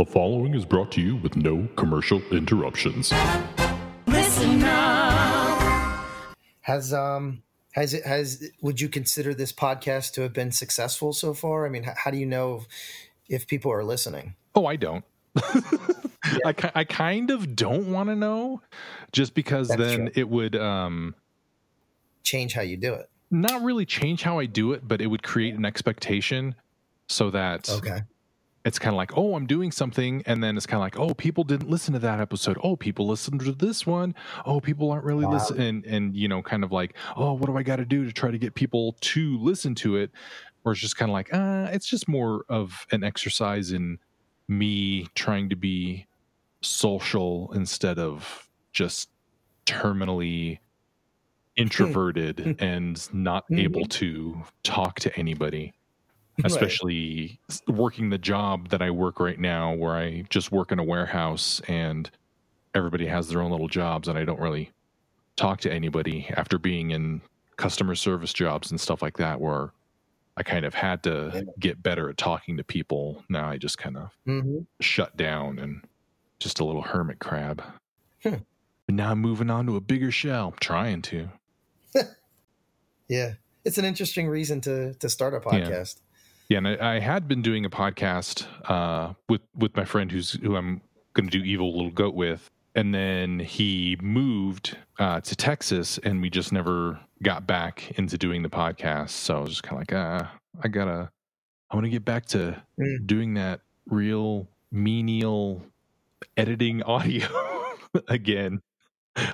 The following is brought to you with no commercial interruptions. Listen up. Has um has it has would you consider this podcast to have been successful so far? I mean, h- how do you know if people are listening? Oh, I don't. I, I kind of don't want to know just because That's then true. it would um Change how you do it. not really change how I do it, but it would create an expectation so that Okay. It's kind of like, oh, I'm doing something. And then it's kind of like, oh, people didn't listen to that episode. Oh, people listened to this one. Oh, people aren't really Wow. listening. And, you know, kind of like, oh, what do I got to do to try to get people to listen to it? Or it's just kind of like, uh, it's just more of an exercise in me trying to be social instead of just terminally introverted and not Mhm. able to talk to anybody. especially s- working the job that I work right now, where I just work in a warehouse and everybody has their own little jobs, and I don't really talk to anybody after being in customer service jobs and stuff like that, where I kind of had to Yeah. get better at talking to people. Now I just kind of hmm shut down and just a little hermit crab. Hmm. But now I'm moving on to a bigger shell. I'm trying to. Yeah. It's an interesting reason to to start a podcast. Yeah, and I, I had been doing a podcast uh, with with my friend who's who I'm going to do evil little goat with, and then he moved uh, to Texas, and we just never got back into doing the podcast. So I was just kind of like, ah, I gotta, I want to get back to Mm. doing that real menial editing audio again,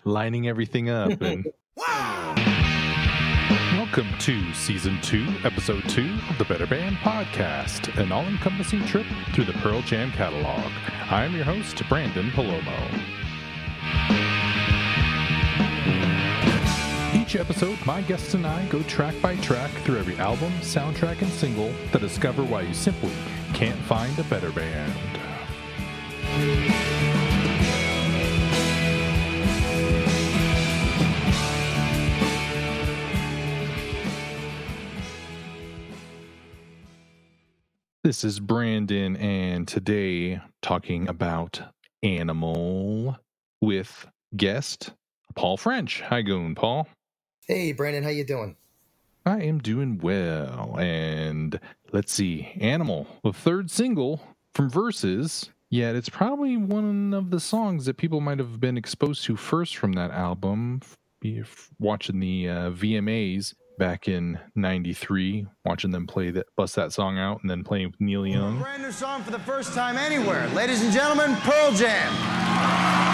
lining everything up and. Welcome to Season 2, Episode 2 of the Better Band Podcast, an all encompassing trip through the Pearl Jam catalog. I'm your host, Branden Palomo. Each episode, my guests and I go track by track through every album, soundtrack, and single to discover why you simply can't find a better band. This is Branden, and today talking about Animal with guest Paul French. Hi, going, Paul. Hey Branden, how you doing? I am doing well, and let's see, Animal, the third single from Verses. Yet it's probably one of the songs that people might have been exposed to first from that album. If watching the uh, VMAs back in '93, watching them play that, bust that song out, and then playing with Neil Young. Brand new song for the first time anywhere. Ladies and gentlemen, Pearl Jam.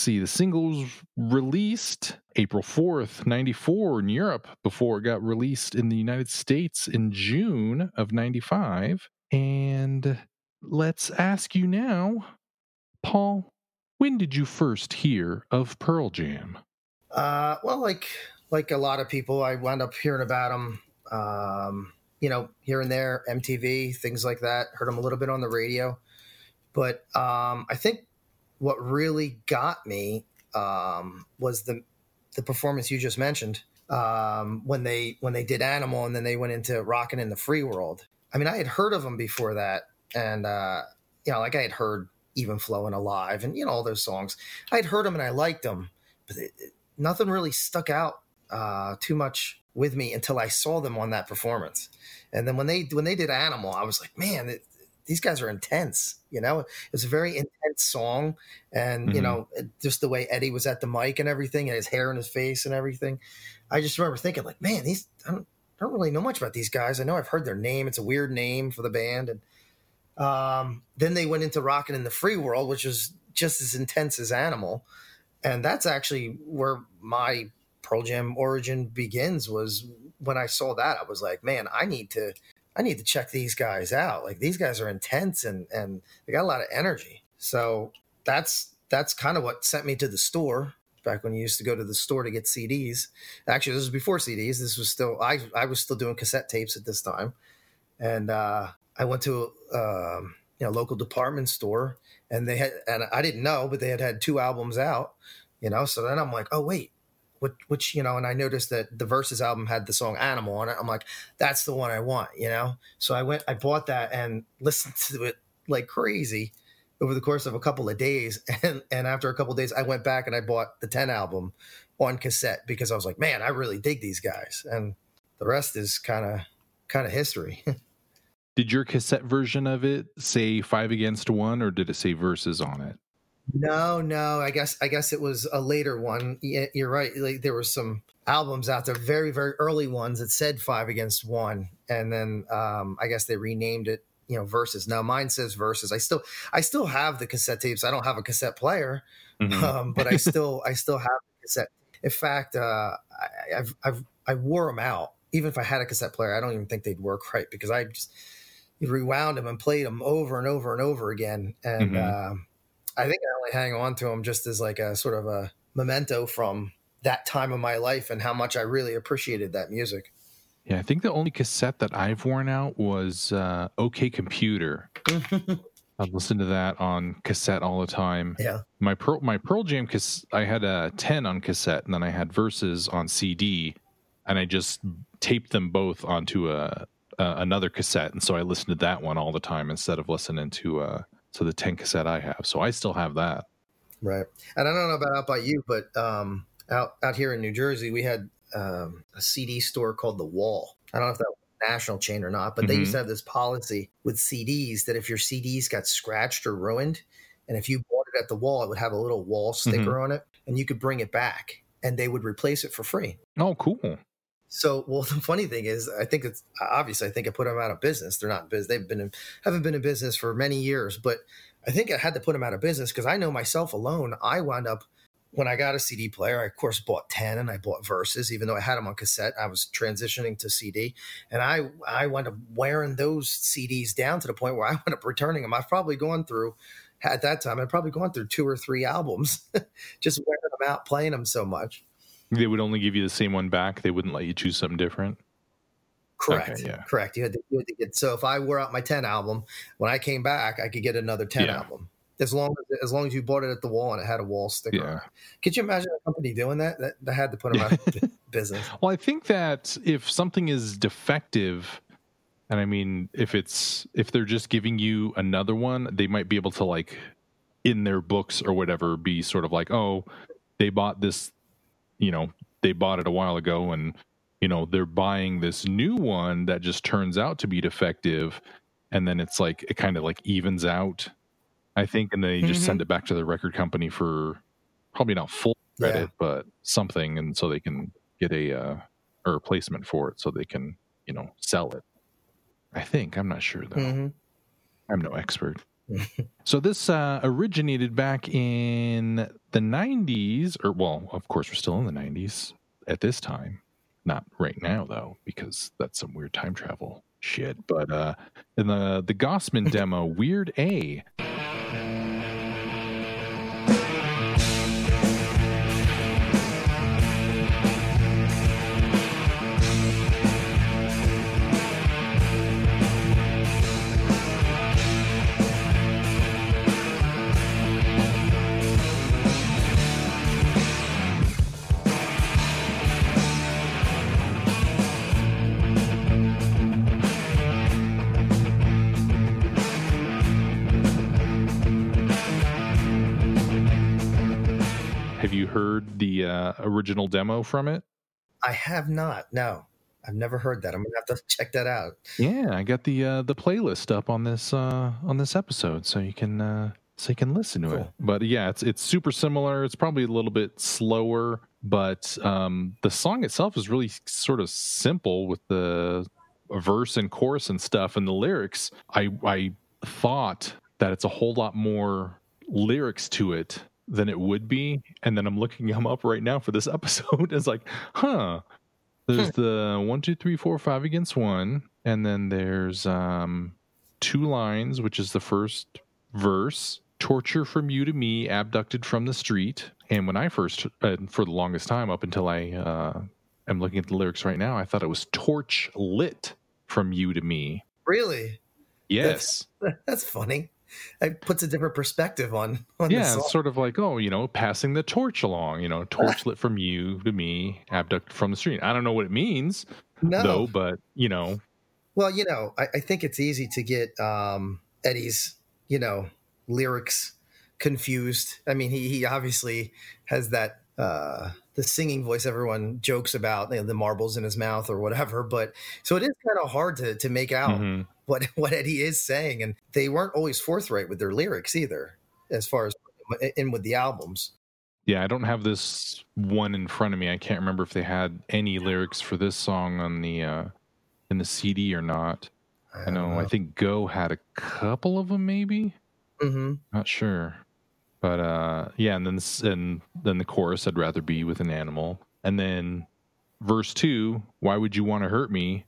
See. The single was released April 4th, 94 in Europe before it got released in the United States in June of 95. And let's ask you now, Paul, when did you first hear of Pearl Jam? Uh, well, like like a lot of people, I wound up hearing about them. Um, you know, here and there, MTV, things like that. Heard them a little bit on the radio, but um, I think what really got me um, was the the performance you just mentioned um, when they when they did Animal and then they went into Rockin' in the Free World. I mean, I had heard of them before that, and uh, you know, like I had heard Even Flowing Alive and you know all those songs. I had heard them and I liked them, but it, it- nothing really stuck out uh, too much with me until I saw them on that performance. And then when they when they did Animal, I was like, man, it, these guys are intense. You know, it's a very intense song, and you Mhm. know, just the way Eddie was at the mic and everything, and his hair and his face and everything. I just remember thinking, like, man, these I don't, I don't really know much about these guys. I know I've heard their name. It's a weird name for the band, and um, then they went into Rockin' in the Free World, which was just as intense as Animal, and that's actually where my Pearl Jam origin begins. Was when I saw that, I was like, man, I need to, I need to check these guys out. Like these guys are intense and and they got a lot of energy. So that's that's kind of what sent me to the store back when you used to go to the store to get CDs. Actually, this was before CDs. This was still I I was still doing cassette tapes at this time, and uh, I went to a um, you know local department store, and they had and I didn't know, but they had had two albums out, you know. So then I'm like, oh wait, which, which you know, and I noticed that the Vs. album had the song Animal on it. I'm like, that's the one I want, you know. So I went, I bought that and listened to it like crazy over the course of a couple of days, and and after a couple of days, I went back and I bought the Ten album on cassette because I was like, man, I really dig these guys, and the rest is kind of kind of history. did your cassette version of it say five against one, or did it say Vs. on it? No, no. I guess I guess it was a later one. You're right. Like there were some albums out there, very very early ones that said five against one, and then um, I guess they renamed it. You know, verses. Now mine says verses. I still I still have the cassette tapes. I don't have a cassette player, mm-hmm. um, but I still I still have the cassette. In fact, uh, I, I've I've I wore them out. Even if I had a cassette player, I don't even think they'd work right because I just rewound them and played them over and over and over again. And mm-hmm. uh, I think I only hang on to them just as like a sort of a memento from that time of my life and how much I really appreciated that music. Yeah, I think the only cassette that I've worn out was uh, OK Computer. I've listened to that on cassette all the time. Yeah. My Pearl, my Pearl Jam, cause I had a 10 on cassette and then I had Vs. on CD and I just taped them both onto a, a another cassette. And so I listened to that one all the time instead of listening to uh, to the 10 cassette I have. So I still have that. Right. And I don't know about out by you, but um, out, out here in New Jersey, we had um, a CD store called The Wall. I don't know if that was a national chain or not, but mm-hmm. they used mm-hmm. to have this policy with CDs that if your CDs got scratched or ruined, and if you bought it at the wall, it would have a little wall sticker mm-hmm. on it, and you could bring it back and they would replace it for free. Oh, cool. So, well, the funny thing is, I think it's obviously I think I put them out of business. They're not in business. They've been in, haven't been in business for many years, but I think I had to put them out of business because I know myself alone. I wound up when I got a CD player. I of course bought ten and I bought Vs., even though I had them on cassette. I was transitioning to CD, and I I wound up wearing those CDs down to the point where I wound up returning them. I've probably gone through at that time. I'd probably gone through two or three albums, just wearing them out, playing them so much. They would only give you the same one back. They wouldn't let you choose something different. Correct. Okay, yeah. Correct. You had, to, you had, to, get so if I wore out my ten album, when I came back, I could get another ten yeah. album. As long as as long as you bought it at the wall and it had a wall sticker. Yeah. Could you imagine a company doing that? That, that had to put them out of business. Well, I think that if something is defective, and I mean, if it's if they're just giving you another one, they might be able to like in their books or whatever be sort of like, oh, they bought this you know they bought it a while ago and you know they're buying this new one that just turns out to be defective. And then it's like it kind of like evens out i think. And they mm-hmm. just send it back to the record company for probably not full credit yeah. but something. And so they can get a uh, a replacement for it so they can you know sell it. I think. I'm not sure though. Mm-hmm. i'm no expert so this uh, originated back in the 90s, or well, of course, we're still in the 90s at this time. Not right now though, because that's some weird time travel shit. But uh, in the the Gossman demo, Weird A the uh, original demo from it? I have not. No, I've never heard that. I'm gonna have to check that out. Yeah, I got the uh, the playlist up on this uh, on this episode, so you can uh, so you can listen to cool. it. But yeah, it's it's super similar. It's probably a little bit slower, but um, the song itself is really sort of simple with the verse and chorus and stuff, and the lyrics. I I thought that it's a whole lot more lyrics to it than it would be. And then I'm looking them up right now for this episode. it's like, huh. There's hmm. the one, two, three, four, five against one. And then there's um two lines, which is the first verse. torture from you to me, abducted from the street. And when I first, uh, for the longest time, up until I uh, am looking at the lyrics right now, I thought it was torch lit from you to me. Really? Yes. That's, that's funny. It puts a different perspective on on yeah, it's sort of like, oh, you know, passing the torch along, you know, torch lit from you to me, abducted from the street. I don't know what it means, no. though, but, you know. Well, you know, I, I think it's easy to get um, Eddie's, you know, lyrics confused. I mean, he, he obviously has that uh, the singing voice everyone jokes about, you know, the marbles in his mouth or whatever. But so it is kind of hard to to make out Mhm. What what Eddie is saying, and they weren't always forthright with their lyrics either, as far as in with the albums. Yeah, I don't have this one in front of me. I can't remember if they had any lyrics for this song on the uh in the CD or not. I know. I think Go had a couple of them, maybe. Mm-hmm. Not sure. But uh yeah, and then and then the chorus I'd rather be with an animal. And then verse 2, why would you want to hurt me?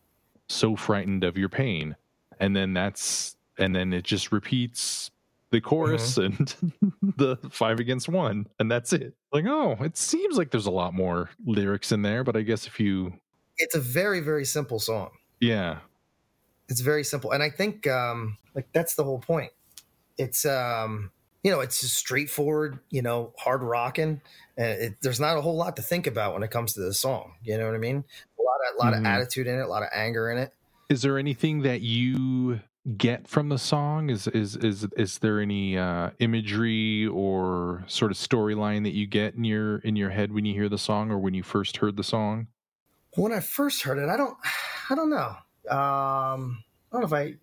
So frightened of your pain. And then that's and then it just repeats the chorus and the 5 against 1 and that's it. Like, oh, it seems like there's a lot more lyrics in there, but I guess if you It's a very very simple song. yeah. It's very simple, and I think um, like that's the whole point. It's um, you know, it's just straightforward, you know, hard rocking. And it, there's not a whole lot to think about when it comes to the song. You know what I mean? A lot of a lot Mhm. of attitude in it, a lot of anger in it. Is there anything that you get from the song? Is is is is there any uh, imagery or sort of storyline that you get in your in your head when you hear the song or when you first heard the song? When I first heard it, I don't, I don't know. Um, I don't know if I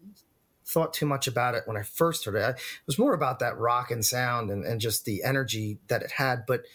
thought too much about it when I first heard it. I, it was more about that rock and sound and, and just the energy that it had. But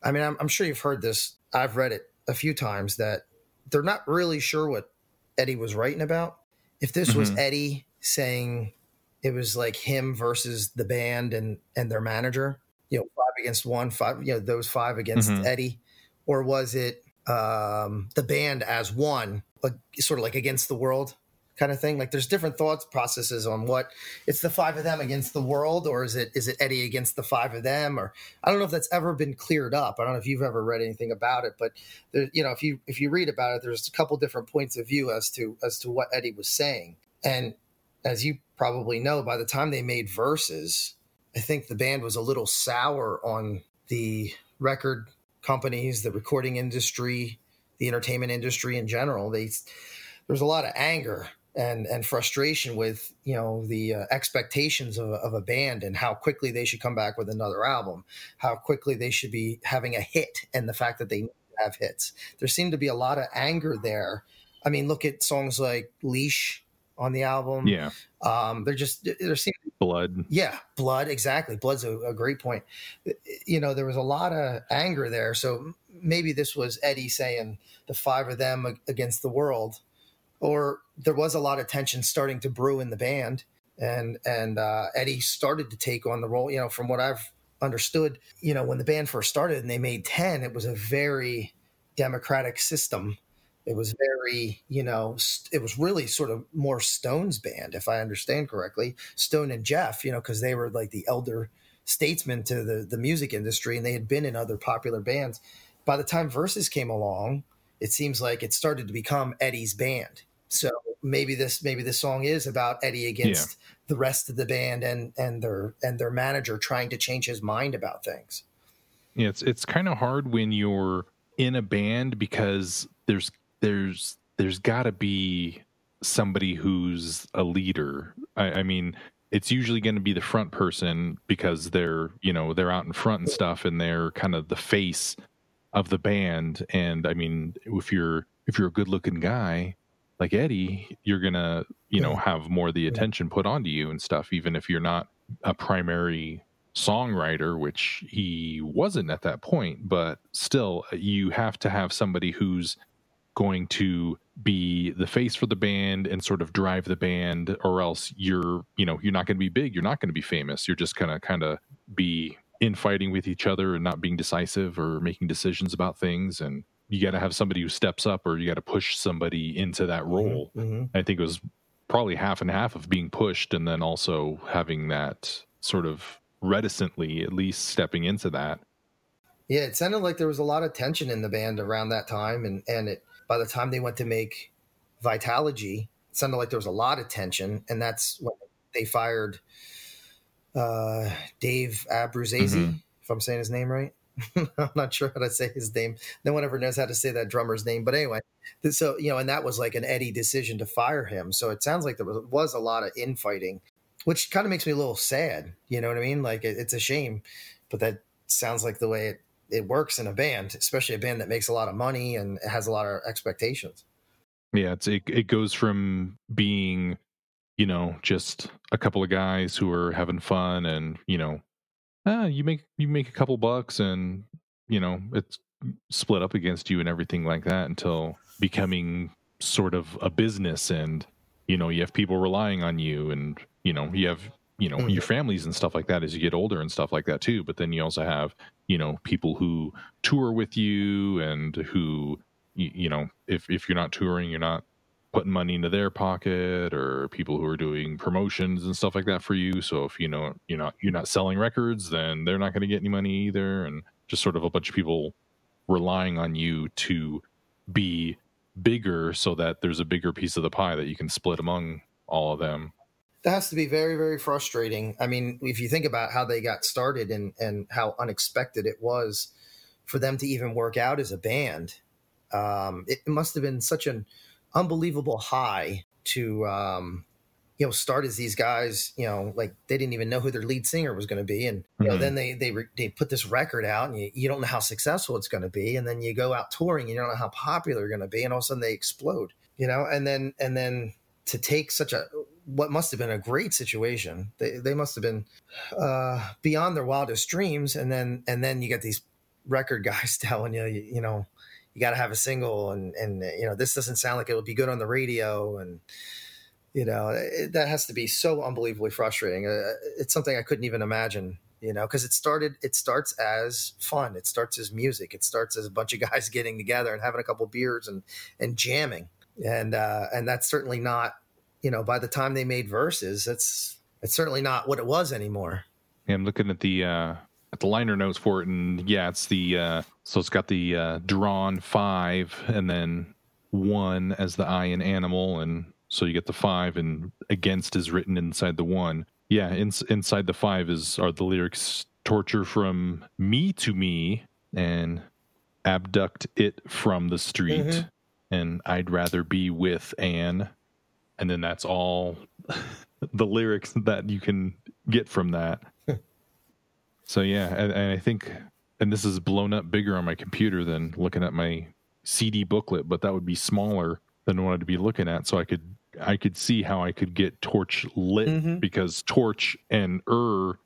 I mean, I'm, I'm sure you've heard this. I've read it a few times that they're not really sure what Eddie was writing about. If this was Mhm. Eddie saying it was like him versus the band and and their manager, you know, five against one, five, you know, those five against Mhm. Eddie, or was it um, the band as one, like sort of like against the world kind of thing? Like there's different thoughts processes on what it's the five of them against the world, or is it is it Eddie against the five of them? Or I don't know if that's ever been cleared up. I don't know if you've ever read anything about it, but there, you know, if you if you read about it, there's a couple different points of view as to as to what Eddie was saying. And as you probably know, by the time they made Vs., I think the band was a little sour on the record companies, the recording industry, the entertainment industry in general. They there's a lot of anger and and frustration with you know the uh, expectations of, a- of a band and how quickly they should come back with another album, how quickly they should be having a hit, and the fact that they have hits. There seemed to be a lot of anger there. I mean, look at songs like Leash on the album. Yeah, Um, they're just there seems blood. yeah, blood, exactly. Blood's a, a great point. You know, there was a lot of anger there. So maybe this was Eddie saying the five of them against the world, or there was a lot of tension starting to brew in the band, and and uh, Eddie started to take on the role. You know, from what I've understood, you know, when the band first started and they made ten, it was a very democratic system. It was very, you know, st- it was really sort of more Stone's band, if I understand correctly. Stone and Jeff, you know, because they were like the elder statesmen to the the music industry, and they had been in other popular bands. By the time Vs. came along, it seems like it started to become Eddie's band. So maybe this maybe this song is about Eddie against the rest of the band and and their and their manager trying to change his mind about things. Yeah, it's it's kind of hard when you're in a band because there's there's there's got to be somebody who's a leader. I, I mean, it's usually going to be the front person because they're you know they're out in front and stuff, and they're kind of the face of the band. And I mean, if you're if you're a good looking guy like Eddie, you're gonna you know have more of the attention put onto you and stuff, even if you're not a primary songwriter, which he wasn't at that point, but still, uh, you have to have somebody who's going to be the face for the band and sort of drive the band, or else you're, you know, you're not going to be big, you're not going to be famous. You're just going to kind of be infighting with each other and not being decisive or making decisions about things. And you got to have somebody who steps up, or you got to push somebody into that role. Mm-hmm. I think it was probably half and half of being pushed and then also having that sort of reticently at least stepping into that. Yeah, it sounded like there was a lot of tension in the band around that time, and and it by the time they went to make Vitalogy, it sounded like there was a lot of tension, and that's when they fired uh, Dave Abruzzese, Mm-hmm. if I'm saying his name right. I'm not sure how to say his name. No one ever knows how to say that drummer's name, but anyway, so you know, and that was like an Eddie decision to fire him. So it sounds like there was, was a lot of infighting, which kind of makes me a little sad. You know what I mean? Like it, it's a shame, but that sounds like the way it it works in a band, especially a band that makes a lot of money and has a lot of expectations. Yeah, it's it, it goes from being, you know, just a couple of guys who are having fun and, you know, ah, you make you make a couple bucks and, you know, it's split up against you and everything like that until becoming sort of a business and, you know, you have people relying on you and, you know, you have you know your families and stuff like that as you get older and stuff like that too but then you also have you know people who tour with you and who you, you know if if you're not touring you're not putting money into their pocket or people who are doing promotions and stuff like that for you. So if you know you're not you're not selling records then they're not going to get any money either. And just sort of a bunch of people relying on you to be bigger so that there's a bigger piece of the pie that you can split among all of them. That has to be very, very frustrating. I mean, if you think about how they got started and, and how unexpected it was for them to even work out as a band, um, it must have been such an unbelievable high to, um, you know, start as these guys, you know, like they didn't even know who their lead singer was going to be. And, you know, Mhm. then they, they, re- they put this record out and you, you don't know how successful it's going to be. And then you go out touring, and you don't know how popular they're going to be. And all of a sudden they explode, you know, and then, and then to take such a, what must have been a great situation. They, they must have been uh, beyond their wildest dreams. And then, and then you get these record guys telling you, you, you know, you got to have a single and, and, you know, this doesn't sound like it'll be good on the radio. And, you know, it, that has to be so unbelievably frustrating. Uh, it's something I couldn't even imagine, you know, because it started, it starts as fun. It starts as music. It starts as a bunch of guys getting together and having a couple beers and, and jamming. And, uh, and that's certainly not, you know, by the time they made Vs., that's, it's certainly not what it was anymore. Yeah, I'm looking at the uh at the liner notes for it and yeah, it's the uh so it's got the uh drawn five and then one as the I in animal and so you get the five and against is written inside the one. Yeah, in, inside the five is are the lyrics torture from me to me and abduct it from the street Mhm. and I'd rather be with Anne and then that's all the lyrics that you can get from that. so yeah, and, and I think, and this is blown up bigger on my computer than looking at my CD booklet, but that would be smaller than what I'd be looking at. So I could I could see how I could get torch lit Mhm. because torch and er,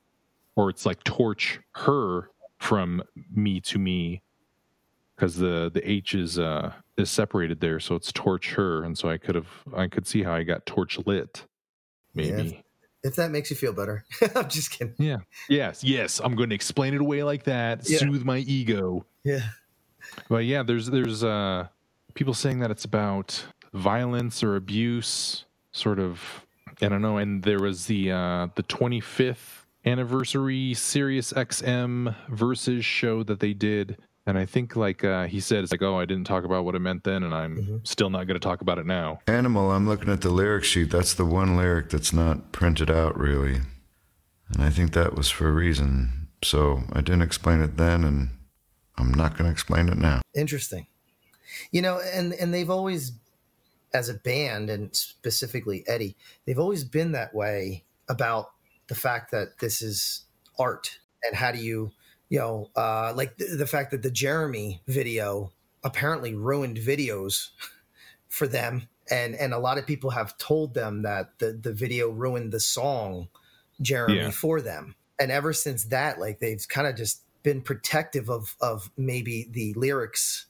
or it's like torch her from me to me because the the H is uh is separated there, so it's torch her, and so I could have I could see how I got torch lit, maybe. If that makes you feel better, I'm just kidding. Yeah. Yes. Yes. I'm going to explain it away like that. Yeah. Soothe my ego. Yeah. But yeah, there's there's uh people saying that it's about violence or abuse, sort of. I don't know. And there was the uh the 25th anniversary Sirius XM versus show that they did. And I think like uh, he said, it's like, oh, I didn't talk about what it meant then, and I'm still not going to talk about it now. Animal, I'm looking at the lyric sheet. That's the one lyric that's not printed out, really. And I think that was for a reason. So I didn't explain it then, and I'm not going to explain it now. Interesting. You know, and and they've always, as a band, and specifically Eddie, they've always been that way about the fact that this is art and how do you, you know, uh, like the, the fact that the Jeremy video apparently ruined videos for them, and and a lot of people have told them that the the video ruined the song Jeremy Yeah. for them, and ever since that, like they've kind of just been protective of of maybe the lyrics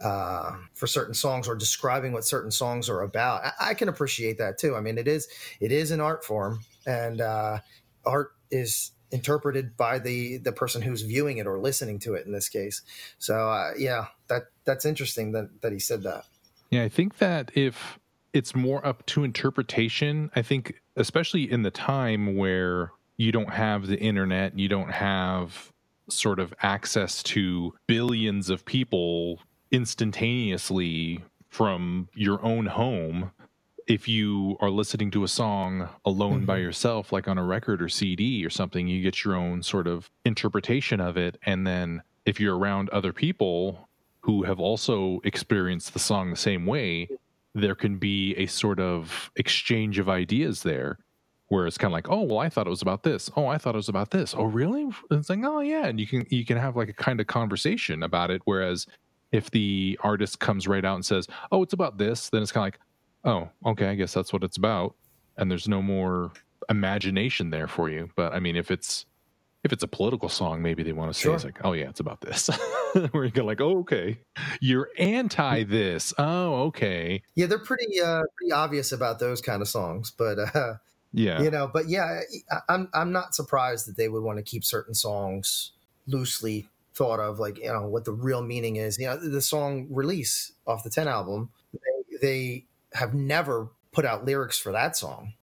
uh, for certain songs or describing what certain songs are about. I, I can appreciate that too. I mean, it is it is an art form, and uh, art is interpreted by the the person who's viewing it or listening to it in this case. So uh, yeah, that that's interesting that that he said that. Yeah, I think that if it's more up to interpretation, I think especially in the time where you don't have the internet, you don't have sort of access to billions of people instantaneously from your own home if you are listening to a song alone by mm-hmm. yourself like on a record or CD or something you get your own sort of interpretation of it. And then if you're around other people who have also experienced the song the same way there can be a sort of exchange of ideas there where it's kind of like oh well i thought it was about this. Oh i thought it was about this. Oh really? And it's like oh yeah. And you can you can have like a kind of conversation about it. Whereas if the artist comes right out and says oh it's about this then it's kind of like oh okay i guess that's what it's about. And there's no more imagination there for you. But i mean if it's if it's a political song maybe they want to say Sure. it's like oh yeah it's about this. Where you go like oh okay you're anti this. Oh okay. Yeah, they're pretty uh, pretty obvious about those kind of songs, but uh, yeah. you know, but yeah, I, I'm I'm not surprised that they would want to keep certain songs loosely thought of, like you know what the real meaning is. You know, the song "Release" off the Ten album, they, they have never put out lyrics for that song.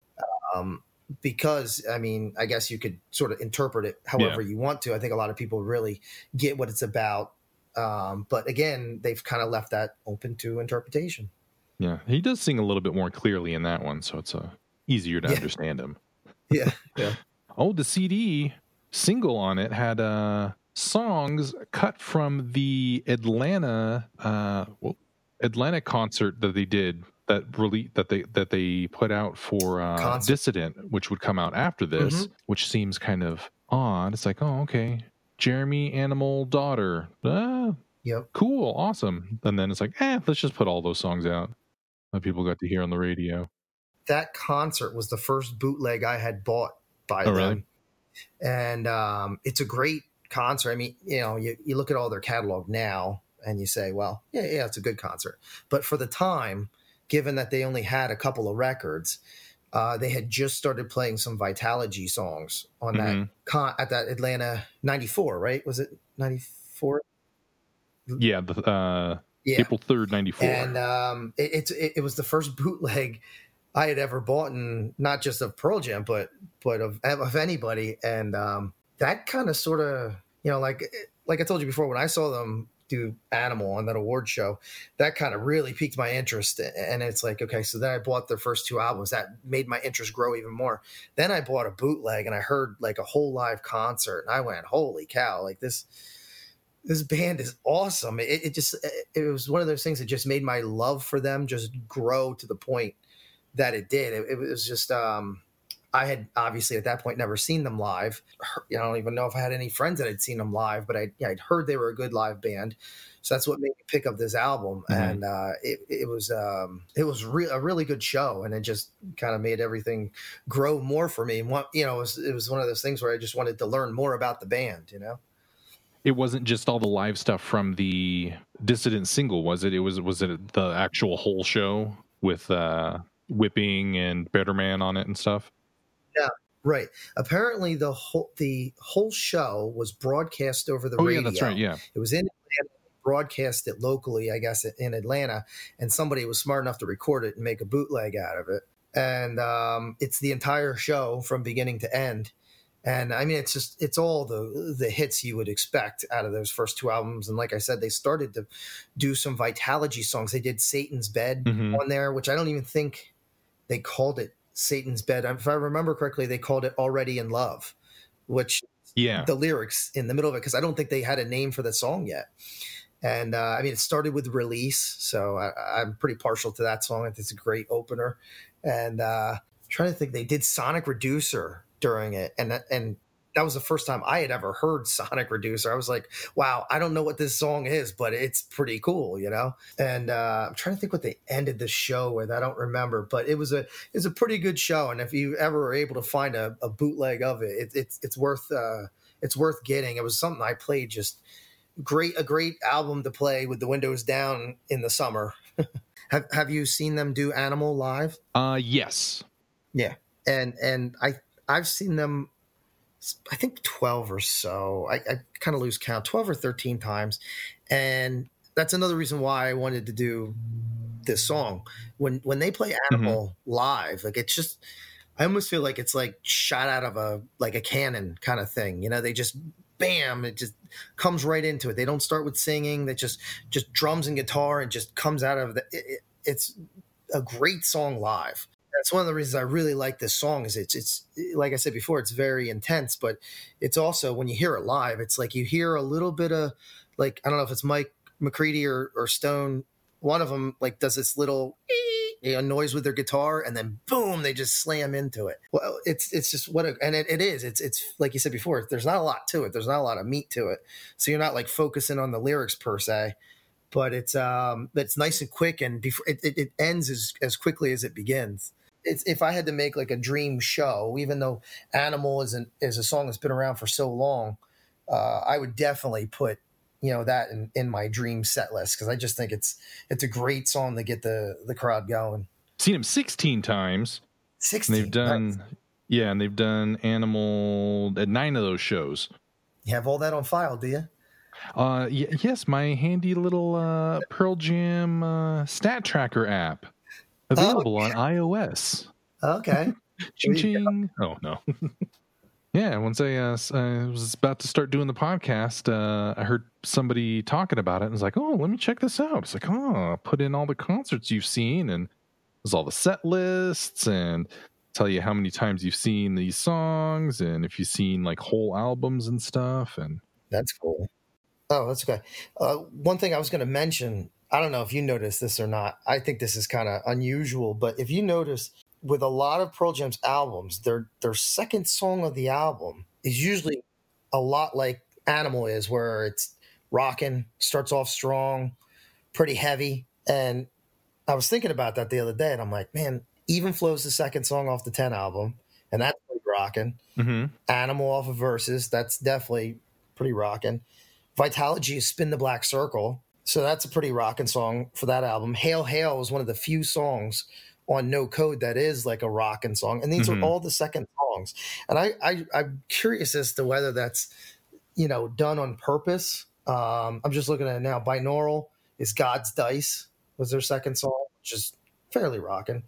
Um, because I mean, I guess you could sort of interpret it however you want to. I think a lot of people really get what it's about. Um, but again, they've kind of left that open to interpretation. Yeah, he does sing a little bit more clearly in that one, so it's uh, easier to Yeah. understand him. Yeah. Yeah. Oh, the CD single on it had uh, songs cut from the Atlanta uh, well, Atlanta concert that they did that really that they that they put out for uh. Dissident, which would come out after this, which seems kind of odd. It's like, oh, okay, Jeremy Animal Daughter, ah, Yep. cool, awesome. And then it's like, eh, let's just put all those songs out that people got to hear on the radio. that concert was the first bootleg I had bought by Oh, them. really? And um, it's a great concert. I mean, you know, you, you look at all their catalog now and you say, well, yeah, yeah, it's a good concert. But for the time, given that they only had a couple of records, uh, they had just started playing some Vitalogy songs on that Mhm. con- at that Atlanta 94, right? Was it 94? Yeah, the, uh, Yeah. April third, ninety four. and um, it, it's it, it was the first bootleg I had ever bought, and not just of Pearl Jam, but but of of anybody. And um, that kind of sort of you know, like like I told you before, when I saw them do Animal on that award show, that kind of really piqued my interest. And it's like, okay, so then I bought their first two albums. That made my interest grow even more. Then I bought a bootleg, and I heard like a whole live concert, and I went, holy cow! Like this this band is awesome. It, it just it, was one of those things that just made my love for them just grow to the point that it did. It, it was just um I had obviously at that point never seen them live. I don't even know if I had any friends that had seen them live, but I, I'd heard they were a good live band. So that's what made me pick up this album, Mhm. and uh, it, it was um, it was re- a really good show, and it just kind of made everything grow more for me. And what you know, it was, it was one of those things where I just wanted to learn more about the band. You know, it wasn't just all the live stuff from the dissident single was it it was was it the actual whole show with uh whipping and better man on it and stuff Yeah, right. Apparently, the whole the whole show was broadcast over the oh radio. yeah that's right yeah It was in Atlanta, broadcast it locally, I guess, in Atlanta, and somebody was smart enough to record it and make a bootleg out of it. And um, it's the entire show from beginning to end. And I mean, it's just it's all the the hits you would expect out of those first two albums. And like I said, they started to do some Vitalogy songs. They did Satan's Bed Mhm. on there, which I don't even think they called it Satan's Bed. If I remember correctly, they called it Already in Love, which yeah the lyrics in the middle of it because I don't think they had a name for the song yet. And uh, I mean, it started with release, so I, I'm pretty partial to that song. It's a great opener. And uh, I'm trying to think, they did Sonic Reducer during it, and and that was the first time I had ever heard Sonic Reducer. I was like, wow, I don't know what this song is, but it's pretty cool, you know. And uh, I'm trying to think what they ended the show with. I don't remember, but it was a it's a pretty good show. And if you ever were able to find a, a bootleg of it, it it's it's worth uh, it's worth getting. It was something I played just great a great album to play with the windows down in the summer. have Have you seen them do Animal live? uh yes Yeah, and and I I've seen them. I think twelve or so. I, I kind of lose count, twelve or thirteen times, and that's another reason why I wanted to do this song. When when they play mm-hmm. Animal live, like it's just I almost feel like it's like shot out of a like a cannon kind of thing. You know, they just bam, it just comes right into it. They don't start with singing. They just just drums and guitar and just comes out of the. It, it, it's a great song live. That's one of the reasons I really like this song. Is it's it's like I said before, it's very intense, but it's also when you hear it live, it's like you hear a little bit of like I don't know if it's Mike McCready or, or Stone. One of them like does this little you know, noise with their guitar, and then boom, they just slam into it. Well, it's it's just what, a, and it, it is. It's it's like you said before. There's not a lot to it. There's not a lot of meat to it. So you're not like focusing on the lyrics per se, but it's um it's nice and quick, and before it, it, it ends as as quickly as it begins. It's, if I had to make like a dream show, even though Animal isn't is a song that's been around for so long, uh, I would definitely put you know that in, in my dream set list because I just think it's it's a great song to get the the crowd going. Seen him 16 times. 16. And they've done Nice. yeah, and they've done Animal at nine of those shows. You have all that on file, do you? Uh, y- yes, my handy little uh, Pearl Jam uh, stat tracker app available on iOS. Okay. Ching ching. Oh no. yeah, once I, uh, I was about to start doing the podcast, uh, I heard somebody talking about it and was like, "Oh, let me check this out." It's like, "Oh, put in all the concerts you've seen and there's all the set lists and tell you how many times you've seen these songs and if you've seen like whole albums and stuff and That's cool. Oh, that's okay. Uh, one thing I was going to mention, I don't know if you noticed this or not. I think this is kind of unusual, but if you notice with a lot of Pearl Jam's albums, their their second song of the album is usually a lot like Animal is, where it's rocking, starts off strong, pretty heavy. And I was thinking about that the other day, and I'm like, man, Even Flow's the second song off the 10 album, and that's pretty rocking. mm-hmm. Animal off of Vs., that's definitely pretty rocking. Vitalogy is Spin the Black Circle, so that's a pretty rocking song for that album. Hail Hail is one of the few songs on No Code that is like a rocking song, and these Mhm. are all the second songs. And I, I I'm curious as to whether that's you know done on purpose. Um, I'm just looking at it now. Binaural is God's Dice was their second song, which is fairly rocking.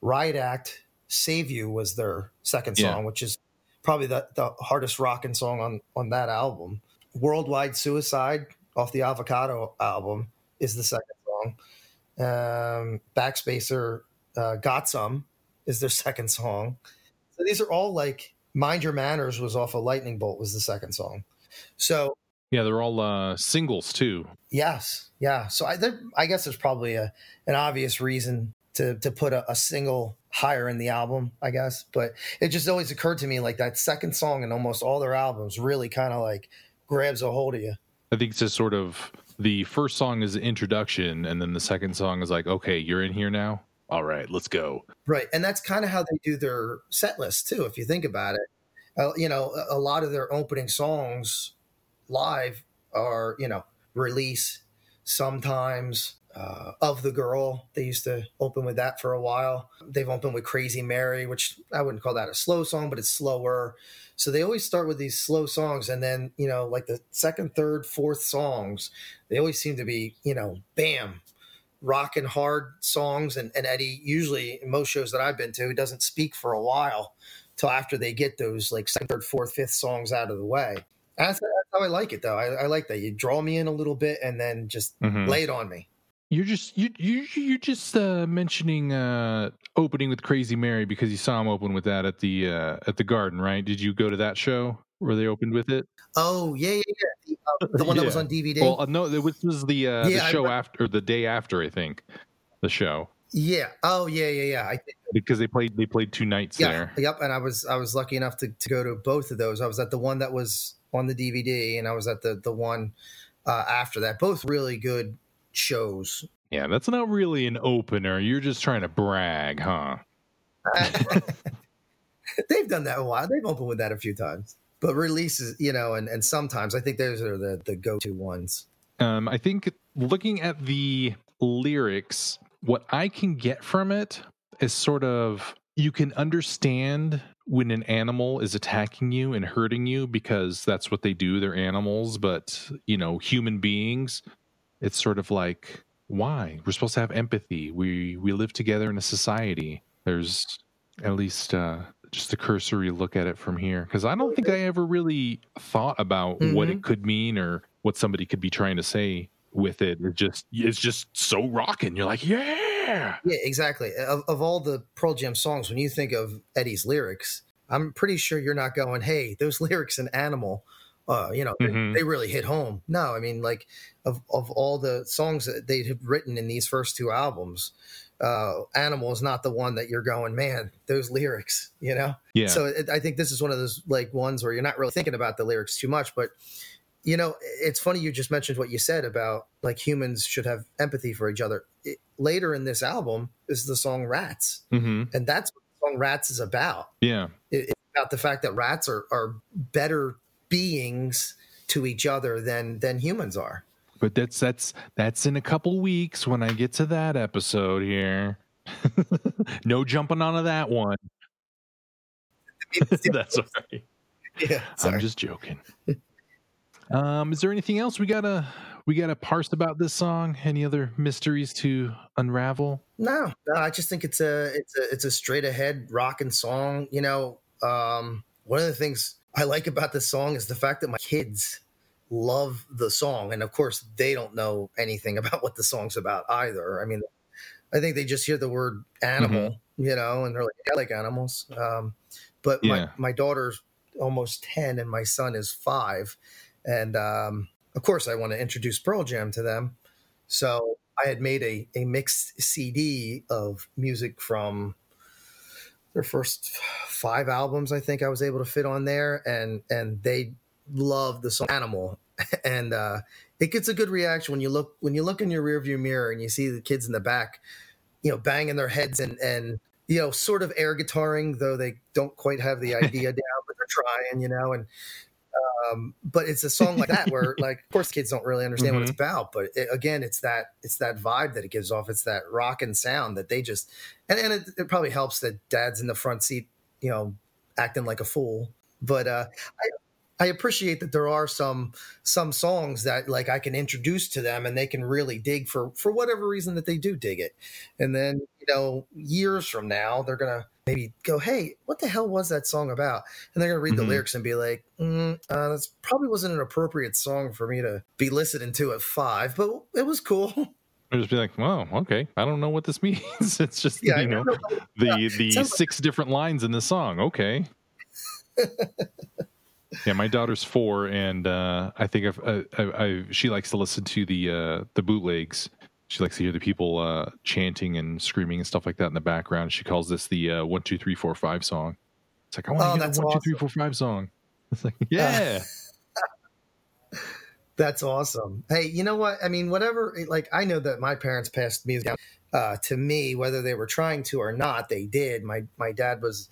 Riot Act, Save You was their second Yeah. song, which is probably the, the hardest rocking song on on that album. Worldwide Suicide off the Avocado album is the second song. Um, Backspacer uh, Got Some is their second song. So these are all like Mind Your Manners was off of Lightning Bolt was the second song. So yeah, they're all uh, singles too. Yes, yeah. So I, there, I guess there's probably a an obvious reason to to put a, a single higher in the album. I guess, but it just always occurred to me like that second song in almost all their albums really kind of like grabs a hold of you. I think it's just sort of the first song is the introduction, and then the second song is like, okay, you're in here now. All right, let's go. Right, and that's kind of how they do their set list too. If you think about it, uh, you know, a, a lot of their opening songs live are you know release sometimes uh, of the girl. They used to open with that for a while. They've opened with Crazy Mary, which I wouldn't call that a slow song, but it's slower. So they always start with these slow songs, and then you know, like the second, third, fourth songs, they always seem to be you know, bam, rocking hard songs. And, and Eddie usually in most shows that I've been to, doesn't speak for a while till after they get those like second, third, fourth, fifth songs out of the way. That's, that's how I like it, though. I, I like that you draw me in a little bit and then just Mhm. lay it on me. You're just you you you're just uh, mentioning uh, opening with Crazy Mary because you saw him open with that at the uh, at the Garden, right? Did you go to that show where they opened with it? Oh yeah, yeah, yeah. The, uh, the one that was on DVD. Well, uh, no, this was the uh, Yeah, the show re- after or the day after, I think, the show yeah. Oh yeah, yeah, yeah. I think because they played they played two nights yeah, there. yep. And I was I was lucky enough to, to go to both of those. I was at the one that was on the DVD, and I was at the the one uh, after that. Both really good shows. Yeah, that's not really an opener. You're just trying to brag, huh? They've done that a while. They've opened with that a few times. But releases, you know, and, and sometimes I think those are the, the go to ones. Um, I think looking at the lyrics, what I can get from it is sort of you can understand when an animal is attacking you and hurting you because that's what they do. They're animals, but you know, human beings. It's sort of like why we're supposed to have empathy. We we live together in a society. There's at least uh, just a cursory look at it from here because I don't think I ever really thought about what Mm-hmm. it could mean or what somebody could be trying to say with it. It just it's just so rocking. You're like, yeah, Yeah, exactly. Of, of all the Pearl Jam songs, when you think of Eddie's lyrics, I'm pretty sure you're not going, "Hey, those lyrics in Animal, uh, you know, they- Mhm. they, really hit home." No, I mean, like of of all the songs that they had written in these first two albums, uh, Animal is not the one that you're going, "Man, those lyrics," you know. yeah. So it, I think this is one of those like ones where you're not really thinking about the lyrics too much, but you know, it's funny you just mentioned what you said about like humans should have empathy for each other. It, later in this album is the song "Rats," hmm and that's what the song "Rats" is about. Yeah. It, it's about the fact that rats are are better beings to each other than than humans are. But that's that's that's in a couple weeks when I get to that episode here. no jumping onto that one. that's all right. Yeah, I'm just joking. um, is there anything else we gotta we gotta parse about this song? Any other mysteries to unravel? No, no, I just think it's a it's a it's a straight ahead rocking song. You know, um, one of the things I like about this song is the fact that my kids love the song, and of course they don't know anything about what the song's about either. I mean, I think they just hear the word animal, you know, and they're like, "I like animals." Um, but Yeah. my my daughter's almost ten, and my son is five, and um, of course I want to introduce Pearl Jam to them. So I had made a, a mixed CD of music from their first five albums. I think I was able to fit on there, and and they love the song Animal, and uh, it gets a good reaction when you look when you look in your rearview mirror and you see the kids in the back, you know, banging their heads and and you know, sort of air guitaring, though they don't quite have the idea down, but they're trying, you know, and um, but it's a song like that where like of course kids don't really understand what it's about but it, again it's that it's that vibe that it gives off. It's that rockin' sound that they just and, and it, it probably helps that dad's in the front seat you know acting like a fool. But uh i I appreciate that there are some some songs that like I can introduce to them and they can really dig for for whatever reason that they do dig it. And then, you know, years from now they're going to maybe go, "Hey, what the hell was that song about?" And they're going to read Mhm. the lyrics and be like, mm, uh, "That's probably wasn't an appropriate song for me to be listening to at 5, but it was cool." Or just be like, well, okay, I don't know what this means. it's just yeah, you know know. the the Sounds like- six different lines in the song. Okay. yeah, my daughter's four, and uh, I think I've, I, I, I, she likes to listen to the uh, the bootlegs. She likes to hear the people uh, chanting and screaming and stuff like that in the background. She calls this the uh, one two three four five song. It's like I want to Oh, hear that's the one awesome. three four five song. It's like yeah, That's awesome. Hey, you know what? I mean, whatever. Like, I know that my parents passed music down uh, to me, whether they were trying to or not. They did. My my dad was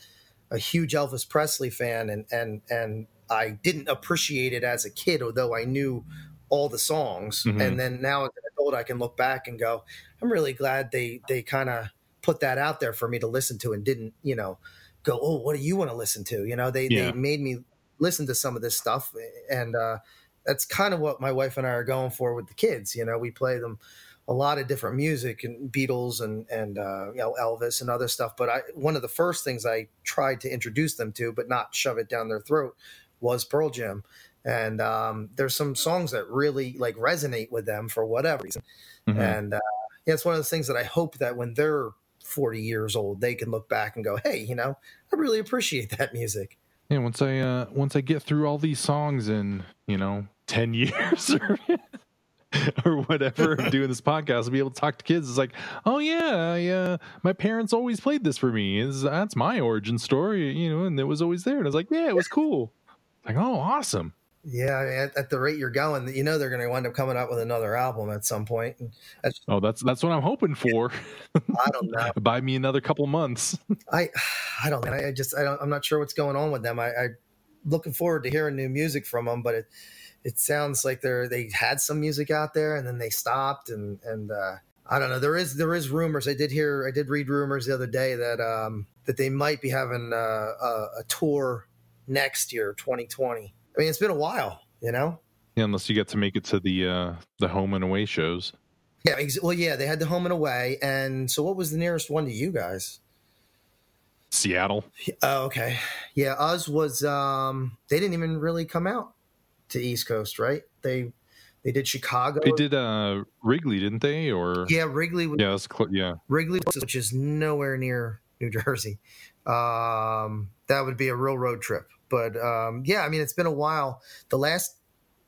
a huge Elvis Presley fan, and and and I didn't appreciate it as a kid, although I knew all the songs. Mhm. And then now adult, I can look back and go, I'm really glad they they kind of put that out there for me to listen to, and didn't you know go, oh, what do you want to listen to? You know, they Yeah. they made me listen to some of this stuff, and uh, that's kind of what my wife and I are going for with the kids. You know, we play them a lot of different music and Beatles and and uh, you know Elvis and other stuff. But I one of the first things I tried to introduce them to, but not shove it down their throat, was Pearl Jam. And um, there's some songs that really like resonate with them for whatever reason. Mhm. And uh, yeah, it's one of those things that I hope that when they're 40 years old, they can look back and go, "Hey, you know, I really appreciate that music." yeah. Once I uh, once I get through all these songs in you know ten years or or whatever, doing this podcast, I'll be able to talk to kids. It's like, oh yeah, I, uh, my parents always played this for me. Is that's my origin story, you know, and it was always there. And I was like, yeah, it was cool. Like, oh, awesome. Yeah, at, at the rate you're going, you know they're going to wind up coming up with another album at some point. That's, Oh, that's that's what I'm hoping for. I don't know. Buy me another couple months. I I don't know. I just I don't, I'm not sure what's going on with them. I, I looking forward to hearing new music from them, but it it sounds like they're they had some music out there and then they stopped and and uh, I don't know. There is there is rumors. I did hear I did read rumors the other day that um that they might be having uh, a, a tour next year, 2020. I mean, it's been a while, you know. Yeah, unless you get to make it to the uh, the home and away shows. Yeah. Ex- well, yeah, they had the home and away, and so what was the nearest one to you guys? Seattle. Oh, okay. Yeah, Us was um they didn't even really come out to East Coast, right? They they did Chicago. They did uh Wrigley, didn't they? Or Yeah, Wrigley was yeah, that's cl- yeah. Wrigley, which is nowhere near New Jersey. Um, that would be a real road trip. But um, yeah, I mean, it's been a while. The last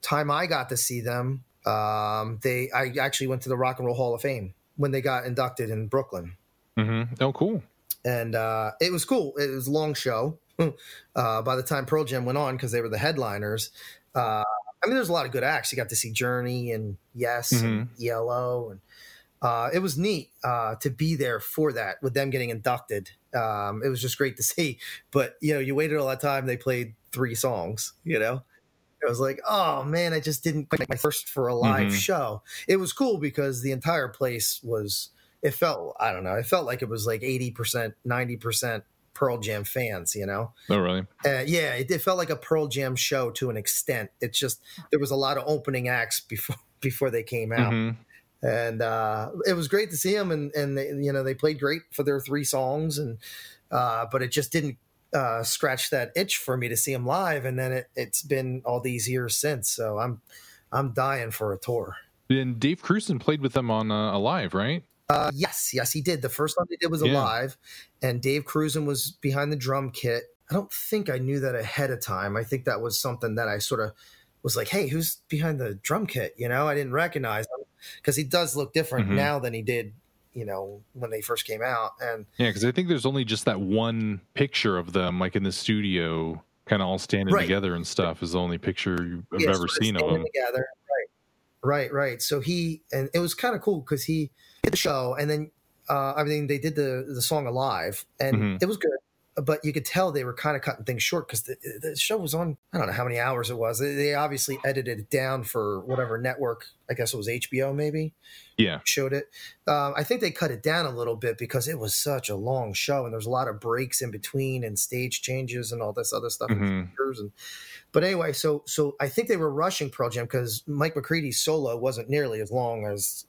time I got to see them, um, they I actually went to the Rock and Roll Hall of Fame when they got inducted in Brooklyn, Mm-hmm. Oh, cool. and uh, it was cool. It was a long show. uh, by the time Pearl Jam went on, because they were the headliners. Uh, I mean, there's a lot of good acts. You got to see Journey and Yes and ELO, and uh, it was neat uh, to be there for that with them getting inducted. Um, it was just great to see. But you know, you waited all that time. They played three songs. You know, it was like, oh man, I just didn't quite make my first for a live Mhm. show. It was cool because the entire place was. It felt I don't know. It felt like it was like eighty percent, ninety percent Pearl Jam fans. You know. Oh, really? Uh, yeah, it, it felt like a Pearl Jam show to an extent. It's just there was a lot of opening acts before before they came out, Mhm. And uh, it was great to see them. And and they, you know they played great for their three songs, and uh, but it just didn't uh, scratch that itch for me to see them live. And then it, it's been all these years since, so I'm I'm dying for a tour. And Dave Krusen played with them on uh, Alive, right? Uh, yes, yes, he did. The first one they did was Yeah. alive, and Dave Krusen was behind the drum kit. I don't think I knew that ahead of time. I think that was something that I sort of was like, "Hey, who's behind the drum kit?" You know, I didn't recognize because he does look different Mhm. now than he did, you know, when they first came out. And Yeah, because I think there's only just that one picture of them, like in the studio, kind of all standing Right. together and stuff. Is the only picture I've yeah, ever of seen of them. together. Right, right, right. So he and it was kind of cool because he did the show, and then uh, I mean they did the the song alive, and Mhm. it was good. But you could tell they were kind of cutting things short because the, the show was on. I don't know how many hours it was. They, they obviously edited it down for whatever network. I guess it was HBO. Maybe Yeah, showed it. Um, I think they cut it down a little bit because it was such a long show, and there's a lot of breaks in between and stage changes and all this other stuff. and Mhm. And but anyway, so so I think they were rushing Pearl Jam because Mike McCready's solo wasn't nearly as long as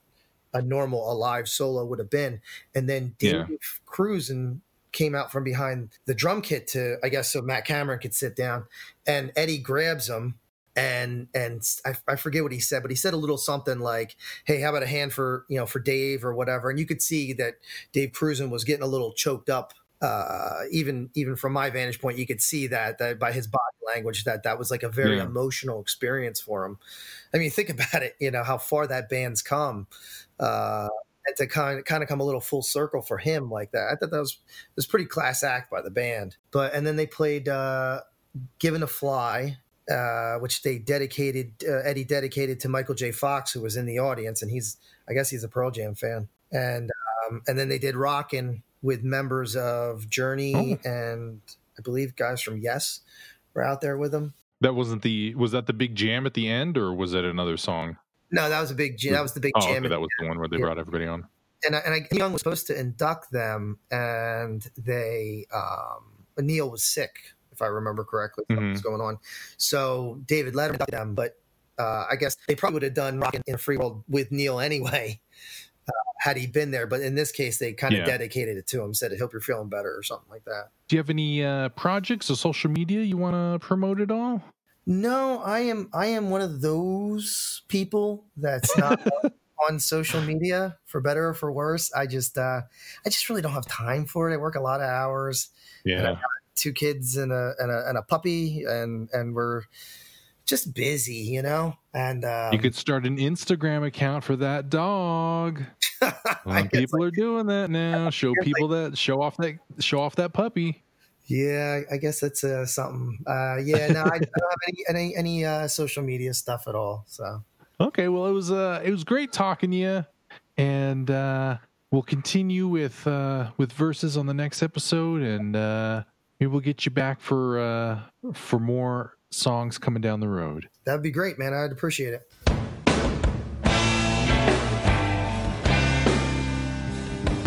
a normal alive solo would have been, and then Dave Yeah. Krusen came out from behind the drum kit to I guess so Matt Cameron could sit down, and Eddie grabs him. And and I, I forget what he said, but he said a little something like, "Hey, how about a hand for you know for Dave or whatever?" And you could see that Dave Krusen was getting a little choked up. Uh, even even from my vantage point, you could see that that by his body language that that was like a very Yeah. emotional experience for him. I mean, think about it. You know how far that band's come, uh, and to kind of kind of come a little full circle for him like that. I thought that was was pretty class act by the band. But and then they played uh, "Given to Fly." Uh, which they dedicated uh, Eddie dedicated to Michael J. Fox, who was in the audience, and he's I guess he's a Pearl Jam fan. And um, and then they did "Rockin'" with members of Journey and I believe guys from Yes were out there with them. that wasn't the. Was that the big jam at the end, or was that another song? No, that was a big jam. That was the big Oh, jam. okay, that was the one where they Yeah. brought everybody on. and I, and I, Young was supposed to induct them, and they um, Neil was sick, if I remember correctly. What was going on? So David Letterman induct them, but uh, I guess they probably would have done Rockin' in a Free World with Neil anyway. Uh, had he been there, but in this case, they kind of Yeah. dedicated it to him. Said, "I hope you're feeling better" or something like that. Do you have any uh, projects or social media you want to promote at all? No, I am I am one of those people that's not on social media for better or for worse. I just uh I just really don't have time for it. I work a lot of hours. Yeah, Two kids and a and a, and a puppy and and we're just busy, you know? And um, you could start an Instagram account for that dog. I Well, guess people are doing that now. Show people that show off that show off that puppy. Yeah, I guess that's uh, something. Uh, yeah, no, I, don't have any any, any uh, social media stuff at all. So Okay, well it was uh it was great talking to you, and uh, we'll continue with uh, with verses on the next episode, and uh, maybe we'll get you back for uh, for more songs coming down the road. that'd be great, man. I'd appreciate it.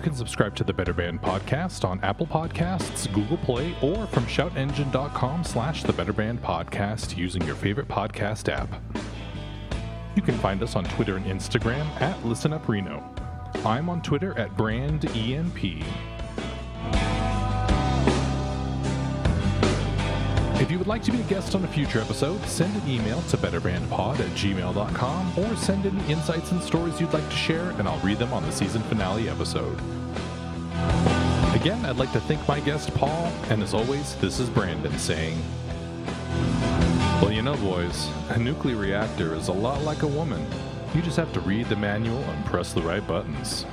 You can subscribe to the Better Band podcast on Apple Podcasts, Google Play, or from shoutengine.com slash the Better Band podcast using your favorite podcast app. You can find us on Twitter and Instagram at ListenUpReno. I'm on Twitter at BrandEMP. Like to be a guest on a future episode, send an email to betterbandpod at gmail.com or send any insights and stories you'd like to share, and I'll read them on the season finale episode. Again, I'd like to thank my guest, Paul, and as always, this is Branden saying, Well, you know, boys, a nuclear reactor is a lot like a woman. You just have to read the manual and press the right buttons.